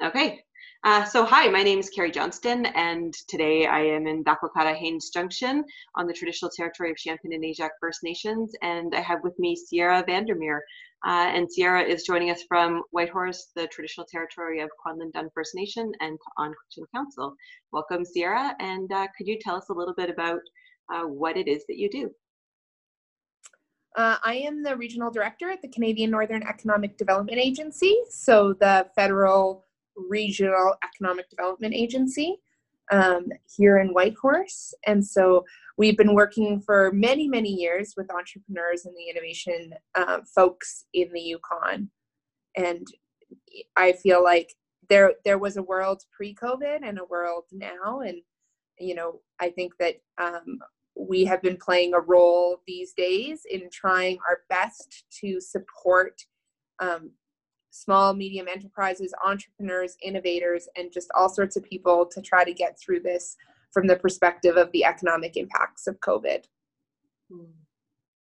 Okay. Uh, so hi, my name is Carrie Johnston, and today I am in Dakwäkäda Haines Junction on the traditional territory of Champagne and Aishihik First Nations, and I have with me Sierra Van der Meer. Uh, and Sierra is joining us from Whitehorse, the traditional territory of Kwanlin First Nation and Ta'an Kwäch'än Council. Welcome, Sierra, and uh, could you tell us a little bit about uh, what it is that you do? Uh, I am the regional director at the Canadian Northern Economic Development Agency, so the federal regional economic development agency um, here in Whitehorse. And so we've been working for many, many years with entrepreneurs and the innovation uh, folks in the Yukon. And I feel like there there was a world pre-COVID and a world now, and you know I think that um, we have been playing a role these days in trying our best to support um, small, medium enterprises, entrepreneurs, innovators, and just all sorts of people to try to get through this from the perspective of the economic impacts of COVID.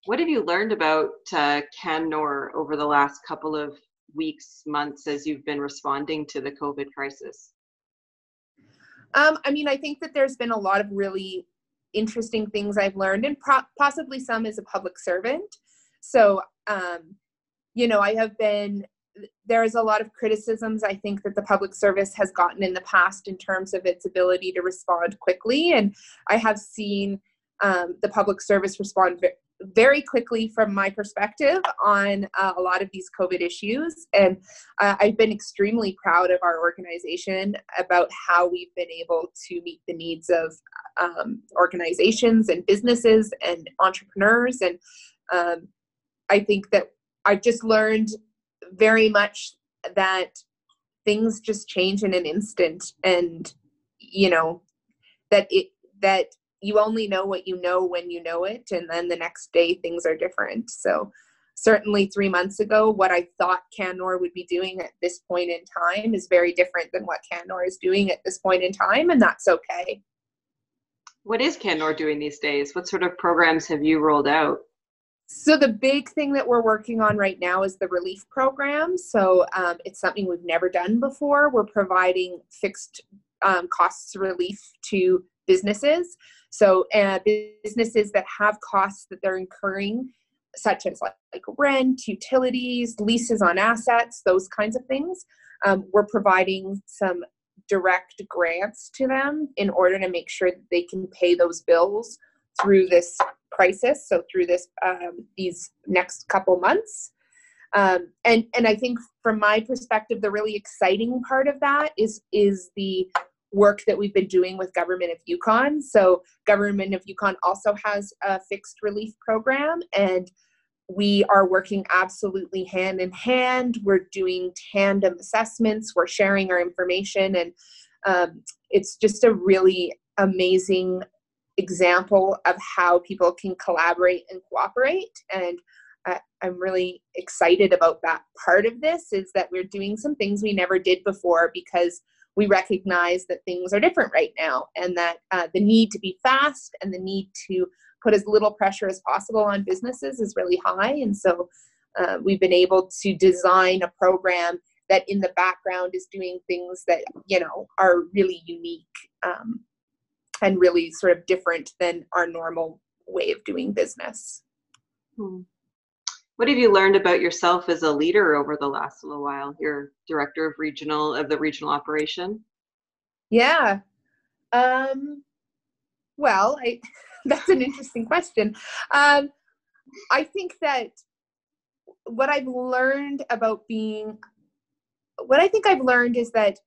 What have you learned about uh, CanNor over the last couple of weeks, months as you've been responding to the COVID crisis? Um, I mean, I think that there's been a lot of really interesting things I've learned, and pro- possibly some as a public servant. So, um, you know, I have been there's a lot of criticisms I think that the public service has gotten in the past in terms of its ability to respond quickly. And I have seen um, the public service respond very quickly from my perspective on uh, a lot of these COVID issues. And uh, I've been extremely proud of our organization about how we've been able to meet the needs of um, organizations and businesses and entrepreneurs. And um, I think that I've just learned very much that things just change in an instant and you know that it that you only know what you know when you know it and then the next day things are different. So certainly three months ago what i thought CanNor would be doing at this point in time is very different than what CanNor is doing at this point in time and that's okay. What is CanNor doing these days? What sort of programs have you rolled out so the big thing that we're working on right now is the relief program. So um, it's something we've never done before. We're providing fixed um, costs relief to businesses. So uh, businesses that have costs that they're incurring, such as like, like rent, utilities, leases on assets, those kinds of things. Um, we're providing some direct grants to them in order to make sure that they can pay those bills through this crisis so through this um, these next couple months. Um, and and i think from my perspective the really exciting part of that is is the work that we've been doing with government of yukon. So government of yukon also has a fixed relief program and we are working absolutely hand in hand. We're doing tandem assessments. We're sharing our information and um, it's just a really amazing example of how people can collaborate and cooperate and i'm really excited about that part of this is that we're doing some things we never did before because we recognize that things are different right now and that uh, the need to be fast and the need to put as little pressure as possible on businesses is really high and so uh, we've been able to design a program that in the background is doing things that you know are really unique um, and really sort of different than our normal way of doing business. Hmm. What have you learned about yourself as a leader over the last little while? You're director of regional of the regional operation. Yeah. Um, well, I, that's an interesting question. Um, I think that what I've learned about being, what I think I've learned is that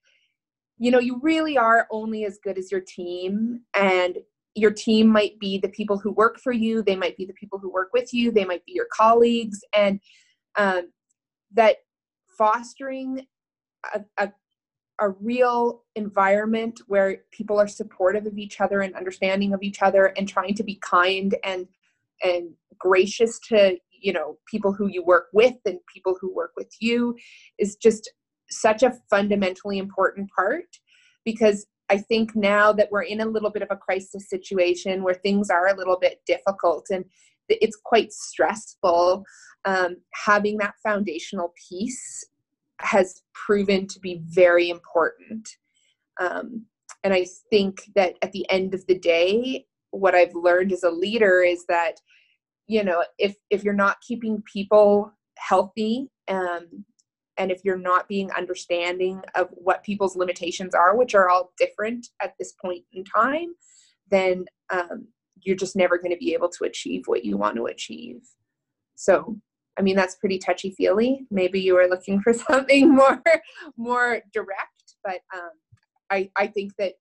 you know you really are only as good as your team and your team might be the people who work for you they might be the people who work with you they might be your colleagues and um, that fostering a, a, a real environment where people are supportive of each other and understanding of each other and trying to be kind and and gracious to you know people who you work with and people who work with you is just such a fundamentally important part because I think now that we're in a little bit of a crisis situation where things are a little bit difficult and it's quite stressful, um, having that foundational piece has proven to be very important. Um, and I think that at the end of the day, what I've learned as a leader is that, you know, if if you're not keeping people healthy, um, and if you're not being understanding of what people's limitations are, which are all different at this point in time, then um, you're just never going to be able to achieve what you want to achieve. So I mean, that's pretty touchy feely. Maybe you were looking for something more, more direct, but um, I, I think that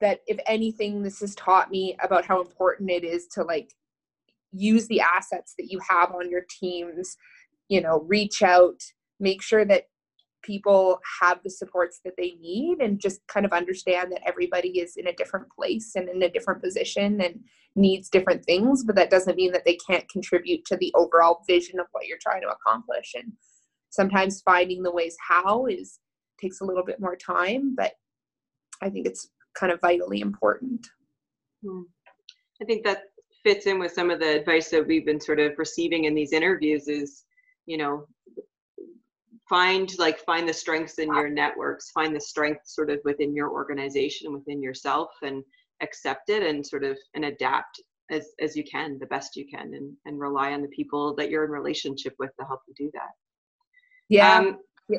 that if anything, this has taught me about how important it is to like use the assets that you have on your teams. You know, reach out, make sure that people have the supports that they need and just kind of understand that everybody is in a different place and in a different position and needs different things but that doesn't mean that they can't contribute to the overall vision of what you're trying to accomplish and sometimes finding the ways how is takes a little bit more time but i think it's kind of vitally important hmm. i think that fits in with some of the advice that we've been sort of receiving in these interviews is you know find like find the strengths in your networks find the strengths sort of within your organization within yourself and accept it and sort of and adapt as as you can the best you can and and rely on the people that you're in relationship with to help you do that. Yeah. Um, yeah.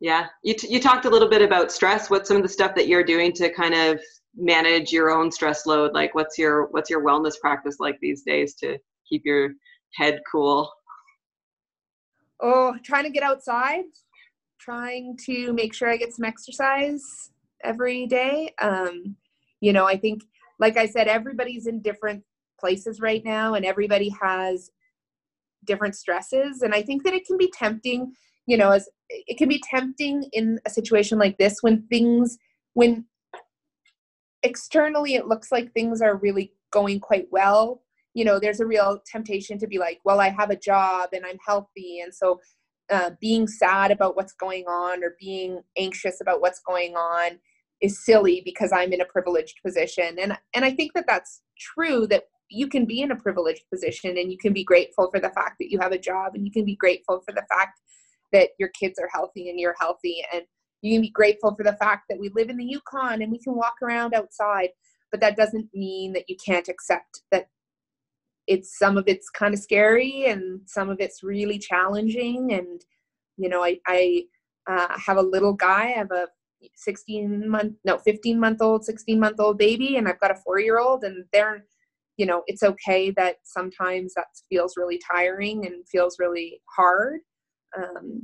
yeah. You, t- you talked a little bit about stress. What's some of the stuff that you're doing to kind of manage your own stress load? Like what's your what's your wellness practice like these days to keep your head cool oh, trying to get outside, trying to make sure I get some exercise every day. Um, you know, I think, like I said, everybody's in different places right now and everybody has different stresses. And I think that it can be tempting, you know, as it can be tempting in a situation like this when things, when externally it looks like things are really going quite well you know there's a real temptation to be like well i have a job and i'm healthy. And so uh, being sad about what's going on or being anxious about what's going on is silly because i'm in a privileged position. And and i think that that's true that you can be in a privileged position and you can be grateful for the fact that you have a job and you can be grateful for the fact that your kids are healthy and you're healthy. And you can be grateful for the fact that we live in the yukon and we can walk around outside but that doesn't mean that you can't accept that it's some of it's kind of scary and some of it's really challenging and you know i i uh, have a little guy i have a 16 month no 15 month old 16 month old baby and i've got a four year old and they're you know it's okay that sometimes that feels really tiring and feels really hard um,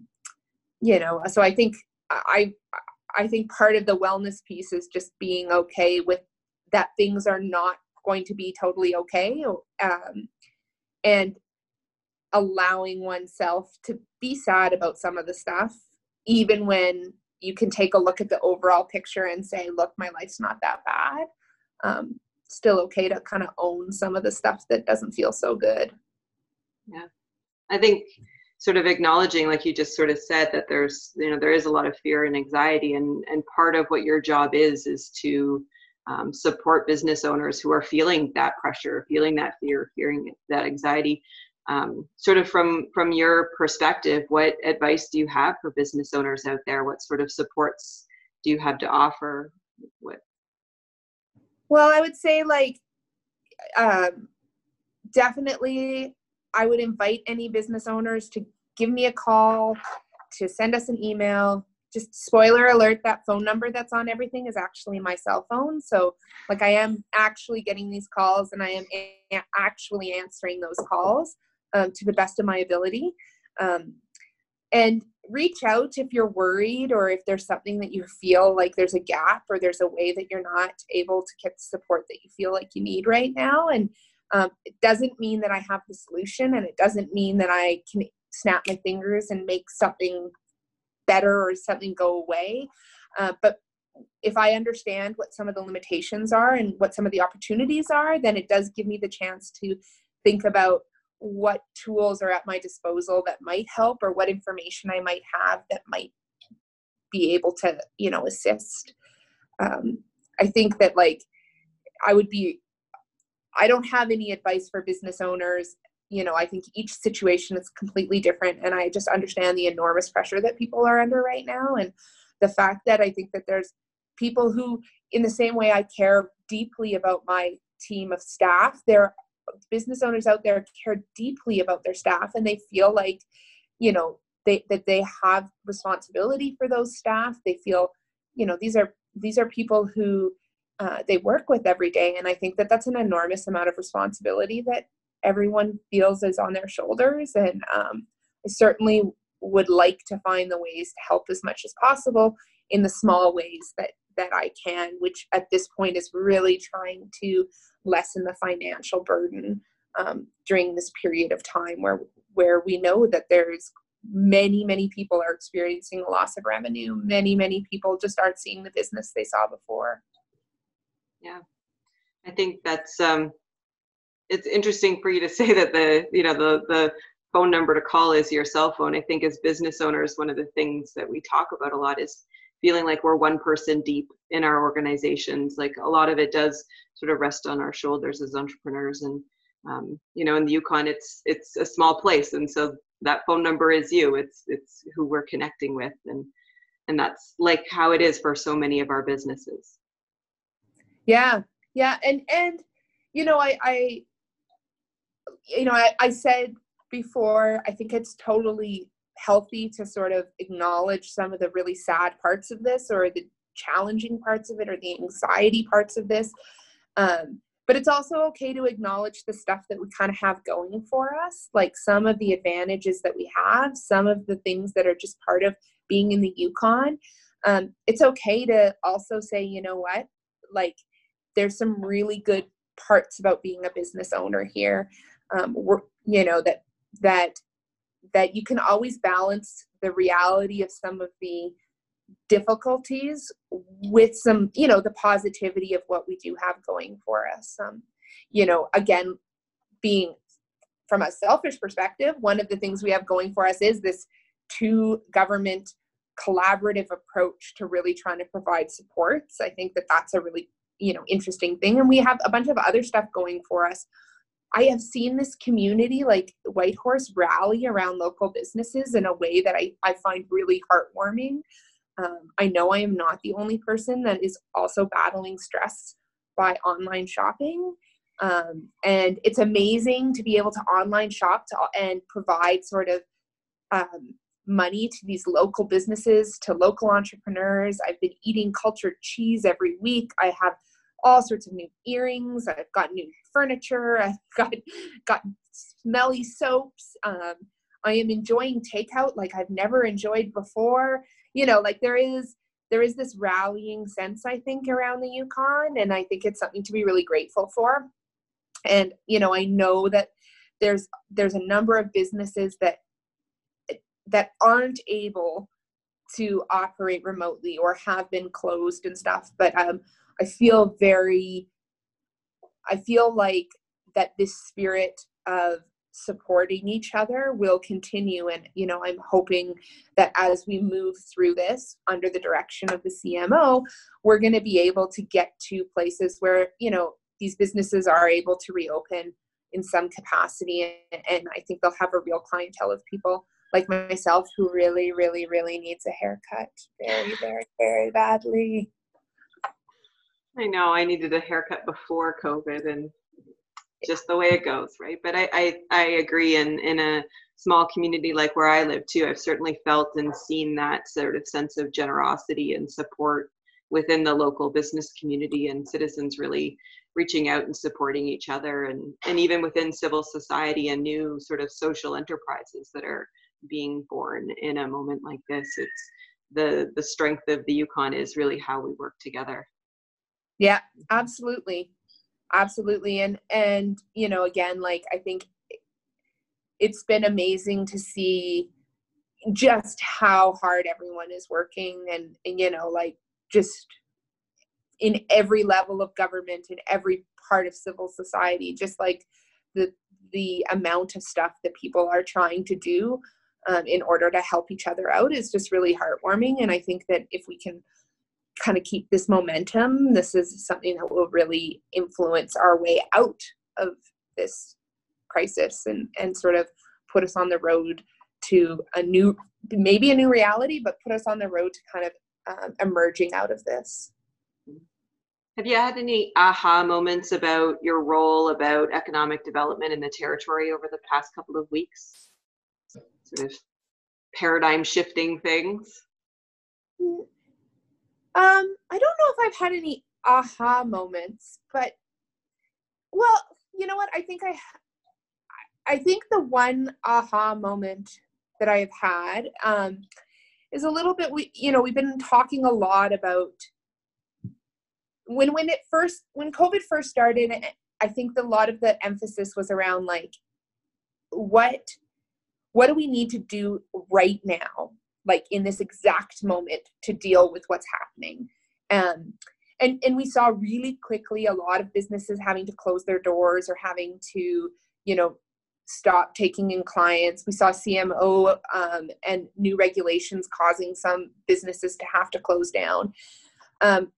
you know so i think i i think part of the wellness piece is just being okay with that things are not going to be totally okay um, and allowing oneself to be sad about some of the stuff even when you can take a look at the overall picture and say look my life's not that bad. Um, still okay to kind of own some of the stuff that doesn't feel so good. Yeah. I think sort of acknowledging like you just sort of said that there's you know there is a lot of fear and anxiety and and part of what your job is is to um, support business owners who are feeling that pressure, feeling that fear, fearing that anxiety. Um, sort of from from your perspective, what advice do you have for business owners out there? What sort of supports do you have to offer? What? Well, I would say like um, definitely, I would invite any business owners to give me a call, to send us an email, just spoiler alert that phone number that's on everything is actually my cell phone. So like i am actually getting these calls and i am a- actually answering those calls um, to the best of my ability. Um, and reach out if you're worried or if there's something that you feel like there's a gap or there's a way that you're not able to get the support that you feel like you need right now. And um, it doesn't mean that i have the solution and it doesn't mean that i can snap my fingers and make something better or something go away. Uh, but if I understand what some of the limitations are and what some of the opportunities are, then it does give me the chance to think about what tools are at my disposal that might help or what information I might have that might be able to, you know, assist. Um, I think that like I would be, I don't have any advice for business owners you know, I think each situation is completely different. And I just understand the enormous pressure that people are under right now. And the fact that I think that there's people who, in the same way I care deeply about my team of staff, there are business owners out there care deeply about their staff and they feel like, you know, they, that they have responsibility for those staff. They feel, you know, these are these are people who uh, they work with every day, and I think that that's an enormous amount of responsibility that everyone feels is on their shoulders. And um, I certainly would like to find the ways to help as much as possible in the small ways that that I can, which at this point is really trying to lessen the financial burden um, during this period of time where where we know that there's many many people are experiencing a loss of revenue many many people just aren't seeing the business they saw before yeah i think that's um it's interesting for you to say that the you know the the phone number to call is your cell phone. I think as business owners one of the things that we talk about a lot is feeling like we're one person deep in our organizations. Like a lot of it does sort of rest on our shoulders as entrepreneurs and um, you know in the yukon it's it's a small place. And so that phone number is you. It's it's who we're connecting with. And and that's like how it is for so many of our businesses. Yeah. Yeah. And and you know i i you know I, I said before i think it's totally healthy to sort of acknowledge some of the really sad parts of this or the challenging parts of it or the anxiety parts of this. Um, but it's also okay to acknowledge the stuff that we kind of have going for us like some of the advantages that we have some of the things that are just part of being in the yukon. Um, it's okay to also say you know what? Like there's some really good parts about being a business owner here um, you know that that that you can always balance the reality of some of the difficulties with some you know the positivity of what we do have going for us. Um you know again being from a selfish perspective one of the things we have going for us is this two government collaborative approach to really trying to provide supports. I think that that's a really you know interesting thing. And we have a bunch of other stuff going for us I have seen this community like Whitehorse rally around local businesses in a way that I, I find really heartwarming. Um, I know I am not the only person that is also battling stress by online shopping. Um, and it's amazing to be able to online shop to, and provide sort of um, money to these local businesses, to local entrepreneurs. I've been eating cultured cheese every week. I have all sorts of new earrings. I've got new furniture. I've got got smelly soaps. Um, I am enjoying takeout like I've never enjoyed before. You know, like there is there is this rallying sense I think around the Yukon, and I think it's something to be really grateful for. And you know, I know that there's there's a number of businesses that that aren't able to operate remotely or have been closed and stuff but um, I feel very, I feel like that this spirit of supporting each other will continue. And, you know, I'm hoping that as we move through this under the direction of the CMO, we're going to be able to get to places where, you know, these businesses are able to reopen in some capacity. And I think they'll have a real clientele of people like myself who really, really, really needs a haircut very, very, very badly. I know I needed a haircut before COVID and just the way it goes, right? But I, I, I agree. In, in a small community like where I live too, I've certainly felt and seen that sort of sense of generosity and support within the local business community and citizens really reaching out and supporting each other and, and even within civil society and new sort of social enterprises that are being born in a moment like this. It's the the strength of the Yukon is really how we work together. Yeah, absolutely. Absolutely. And and you know, again, like I think it's been amazing to see just how hard everyone is working and, and you know, like just in every level of government in every part of civil society, just like the the amount of stuff that people are trying to do um, in order to help each other out is just really heartwarming. And I think that if we can kind of keep this momentum, this is something that will really influence our way out of this crisis and and sort of put us on the road to a new maybe a new reality but put us on the road to kind of um, emerging out of this. Have you had any aha moments about your role about economic development in the territory over the past couple of weeks? Sort of paradigm shifting things? Mm, um i don't know if i've had any aha moments but well you know what? I think i i think the one aha moment that i've had um is a little bit we you know we've been talking a lot about when when it first when covid first started i think a lot of the emphasis was around like what what do we need to do right now like in this exact moment to deal with what's happening. Um and and we saw really quickly a lot of businesses having to close their doors or having to you know stop taking in clients. We saw cmo um, and new regulations causing some businesses to have to close down. Um,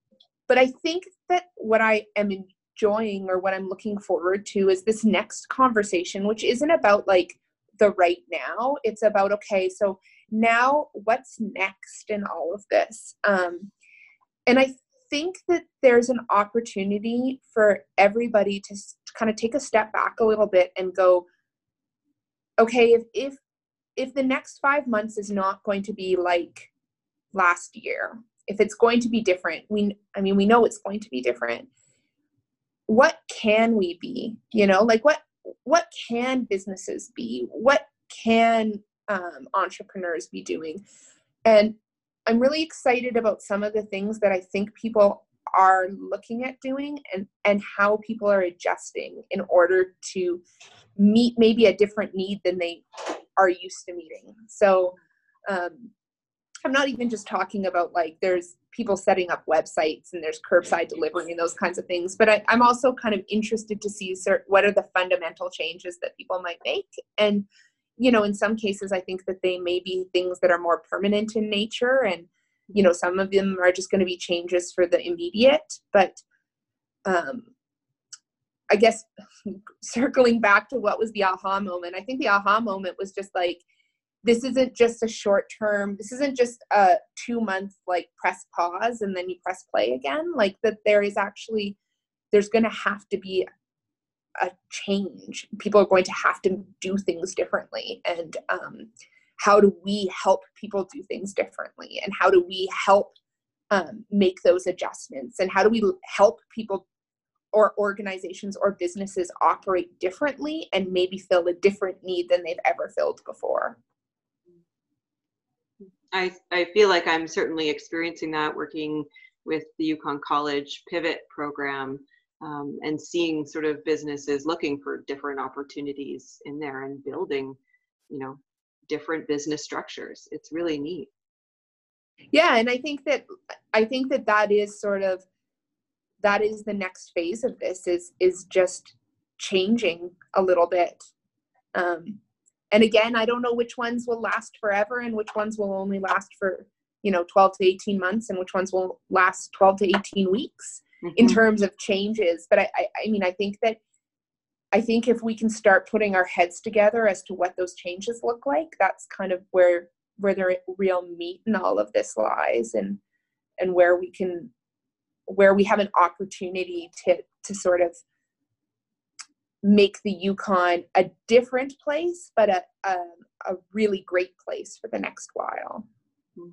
but i think that what i am enjoying or what i'm looking forward to is this next conversation which isn't about like the right now. It's about okay so now what's next in all of this? Um, and i think that there's an opportunity for everybody to kind of take a step back a little bit and go okay if if if the next 5 months is not going to be like last year if it's going to be different we i mean we know it's going to be different what can we be? You know like what what can businesses be? What can um, entrepreneurs be doing and I'm really excited about some of the things that I think people are looking at doing and and how people are adjusting in order to meet maybe a different need than they are used to meeting. So um, I'm not even just talking about like there's people setting up websites and there's curbside delivery and those kinds of things, but I, am also kind of interested to see cert- what are the fundamental changes that people might make and you know in some cases i think that they may be things that are more permanent in nature and you know some of them are just going to be changes for the immediate but um i guess circling back to what was the aha moment i think the aha moment was just like this isn't just a short term this isn't just a two month like press pause and then you press play again like that there is actually there's going to have to be a change. People are going to have to do things differently. And um, how do we help people do things differently? And how do we help um, make those adjustments? And how do we help people or organizations or businesses operate differently and maybe fill a different need than they've ever filled before? I, I feel like I'm certainly experiencing that working with the Yukon College Pivot program um, and seeing sort of businesses looking for different opportunities in there and building, you know, different business structures. It's really neat. Yeah, and I think that I think that that is sort of that is the next phase of this is is just changing a little bit. Um, and again, I don't know which ones will last forever and which ones will only last for you know 12 to 18 months and which ones will last 12 to 18 weeks mm-hmm. in terms of changes. But I, I, I mean, I think that I think if we can start putting our heads together as to what those changes look like, that's kind of where where the real meat in all of this lies, and and where we can where we have an opportunity to to sort of make the Yukon a different place, but a, a, a really great place for the next while. Mm-hmm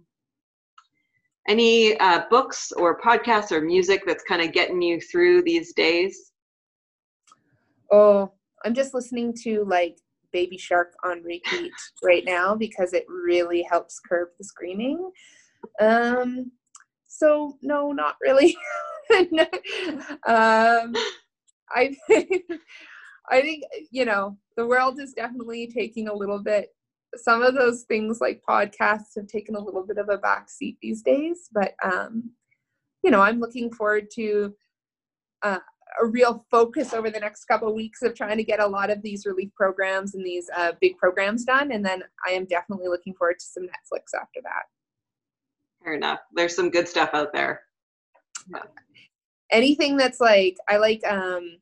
any uh, books or podcasts or music that's kind of getting you through these days? Oh, I'm just listening to like Baby Shark on repeat right now because it really helps curb the screaming. Um, so no, not really. um, I I think you know the world is definitely taking a little bit some of those things like podcasts have taken a little bit of a backseat these days but um you know i'm looking forward to uh, a real focus over the next couple of weeks of trying to get a lot of these relief programs and these uh, big programs done and then i am definitely looking forward to some netflix after that. Fair enough. There's some good stuff out there. Yeah. anything that's like i like um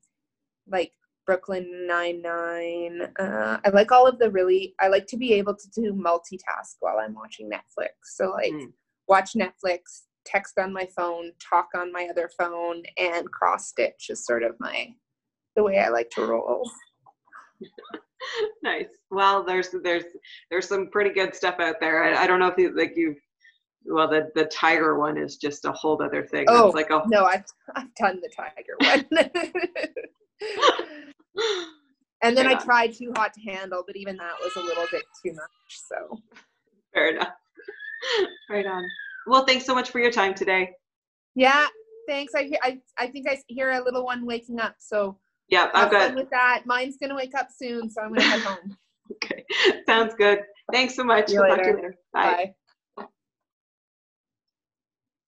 like Brooklyn Nine Nine. Uh, I like all of the really. I like to be able to do multitask while I'm watching Netflix. So like, mm. watch Netflix, text on my phone, talk on my other phone, and cross stitch is sort of my the way I like to roll. nice. Well, there's there's there's some pretty good stuff out there. I, I don't know if you like you've well the the tiger one is just a whole other thing. Oh That's like a no, I've I've done the tiger one. and then. I tried too hot to handle, but even that was a little bit too much. So fair enough. right on. Well, thanks so much for your time today. Yeah, thanks. I I I think I hear a little one waking up. So yeah, I've got with that. Mine's gonna wake up soon, so I'm gonna head home. okay, sounds good. Thanks so much. See you later. Bye. Bye.